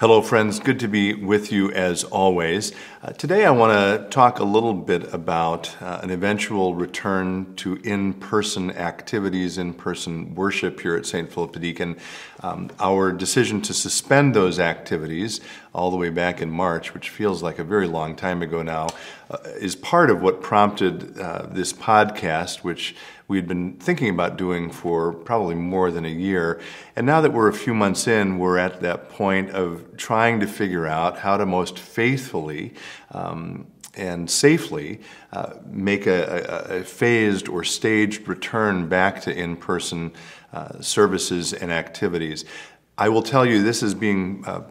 Hello, friends. Good to be with you as always. Uh, today, I want to talk a little bit about uh, an eventual return to in person activities, in person worship here at St. Philip the Deacon. Um, our decision to suspend those activities all the way back in March, which feels like a very long time ago now, uh, is part of what prompted uh, this podcast, which we had been thinking about doing for probably more than a year. And now that we're a few months in, we're at that point of trying to figure out how to most faithfully um, and safely uh, make a, a, a, phased or staged return back to in person uh, services and activities. I will tell you, this is being uh,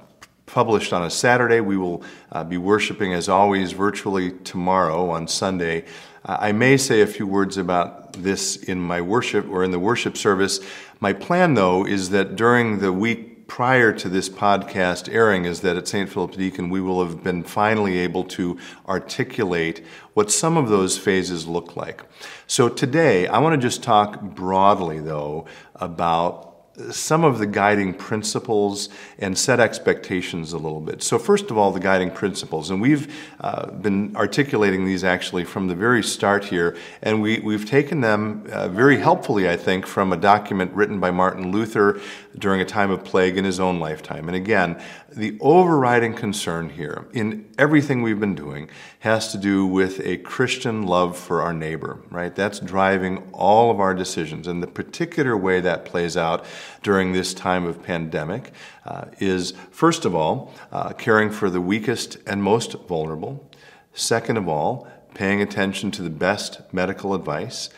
published on a Saturday. We will uh, be worshiping, as always, virtually tomorrow on Sunday. I may say a few words about this in my worship or in the worship service. My plan, though, is that during the week prior to this podcast airing, is that at St. Philip Deacon we will have been finally able to articulate what some of those phases look like. So today, I want to just talk broadly, though, about some of the guiding principles and set expectations a little bit. So, first of all, the guiding principles, and we've uh, been articulating these actually from the very start here, and we, we've taken them uh, very helpfully, I think, from a document written by Martin Luther during a time of plague in his own lifetime. And again, the overriding concern here in everything we've been doing has to do with a Christian love for our neighbor, right? That's driving all of our decisions. And the particular way that plays out during this time of pandemic uh, is, first of all, uh, caring for the weakest and most vulnerable. Second of all, paying attention to the best medical advice.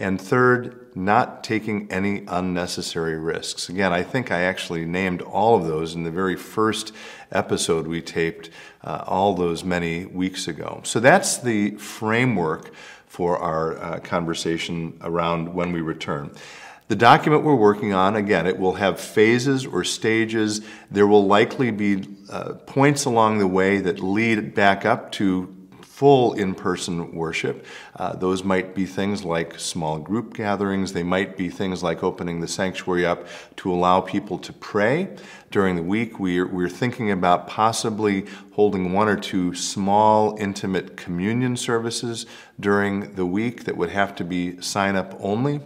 And third, not taking any unnecessary risks. Again, I think I actually named all of those in the very first episode we taped uh, all those many weeks ago. So that's the framework for our uh, conversation around when we return. The document we're working on, again, it will have phases or stages. There will likely be uh, points along the way that lead back up to full in person worship. Uh, those might be things like small group gatherings, they might be things like opening the sanctuary up to allow people to pray. During the week, we're, we're thinking about possibly holding one or two small, intimate communion services during the week that would have to be sign up only.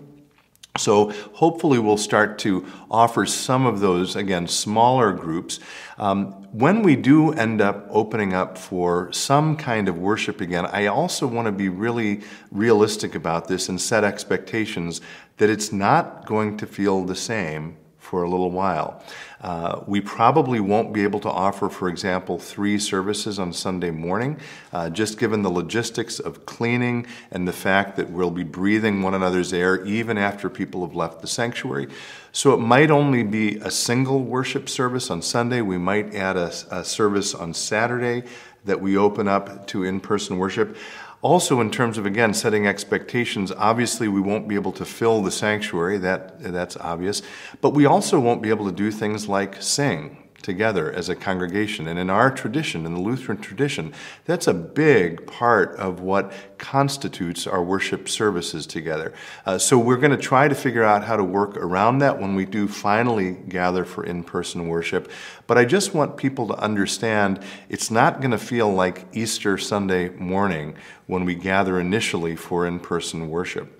So hopefully we'll start to offer some of those, again, smaller groups. Um, when we do end up opening up for some kind of worship again, I also want to be really realistic about this and set expectations that it's not going to feel the same for a little while. Uh, we probably won't be able to offer, for example, three services on Sunday morning, uh, just given the logistics of cleaning and the fact that we'll be breathing one another's air even after people have left the sanctuary. So it might only be a single worship service on Sunday. We might add a, a service on Saturday that we open up to in person worship. Also, in terms of again setting expectations, obviously we won't be able to fill the sanctuary. That that's obvious, but we also won't be able to do things like sing together as a congregation. And in our tradition, in the Lutheran tradition, that's a big part of what constitutes our worship services together. Uh, so we're going to try to figure out how to work around that when we do finally gather for in person worship. But I just want people to understand it's not going to feel like Easter Sunday morning when we gather initially for in person worship.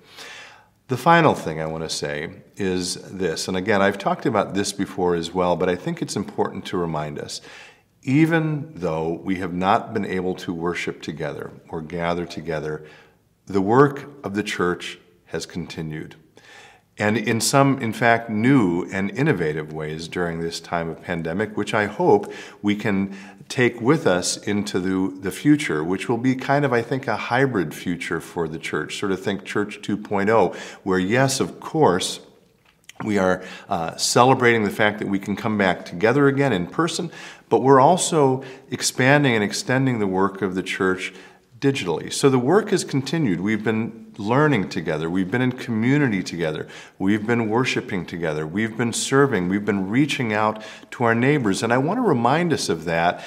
The final thing I want to say is this, and again, I've talked about this before as well, but I think it's important to remind us. Even though we have not been able to worship together or gather together, the work of the church has continued. And in some, in fact, new and innovative ways during this time of pandemic, which I hope we can take with us into the, the future, which will be kind of, I think, a hybrid future for the church. Sort of think Church 2.0, where, yes, of course, we are uh, celebrating the fact that we can come back together again in person, but we're also expanding and extending the work of the church digitally. So the work has continued. We've been learning together. We've been in community together. We've been worshiping together. We've been serving. We've been reaching out to our neighbors. And I want to remind us of that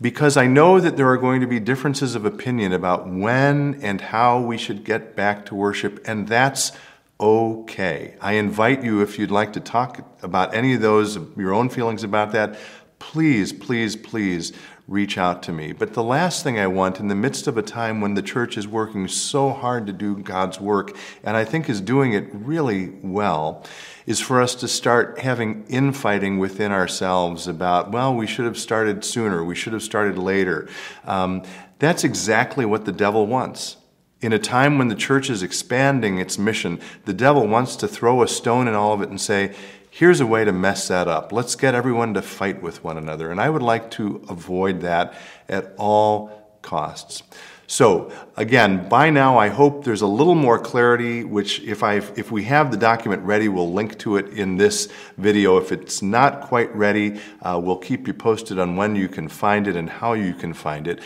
because I know that there are going to be differences of opinion about when and how we should get back to worship. And that's okay. I invite you, if you'd like to talk about any of those, your own feelings about that, please, please, please reach out to me. But the last thing I want, in the midst of a time when the church is working so hard to do God's work, and I think is doing it really well, is for us to start having infighting within ourselves about, well, we should have started sooner, we should have started later. Um, that's exactly what the devil wants. In a time when the church is expanding its mission, the devil wants to throw a stone in all of it and say, here's a way to mess that up. Let's get everyone to fight with one another. And I would like to avoid that at all costs. So again, by now I hope there's a little more clarity, which if I if we have the document ready, we'll link to it in this video. If it's not quite ready, uh, we'll keep you posted on when you can find it and how you can find it.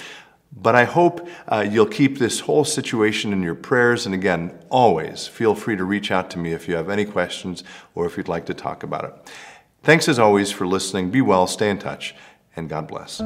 But I hope uh, you'll keep this whole situation in your prayers. And again, always feel free to reach out to me if you have any questions or if you'd like to talk about it. Thanks as always for listening. Be well, stay in touch, and God bless.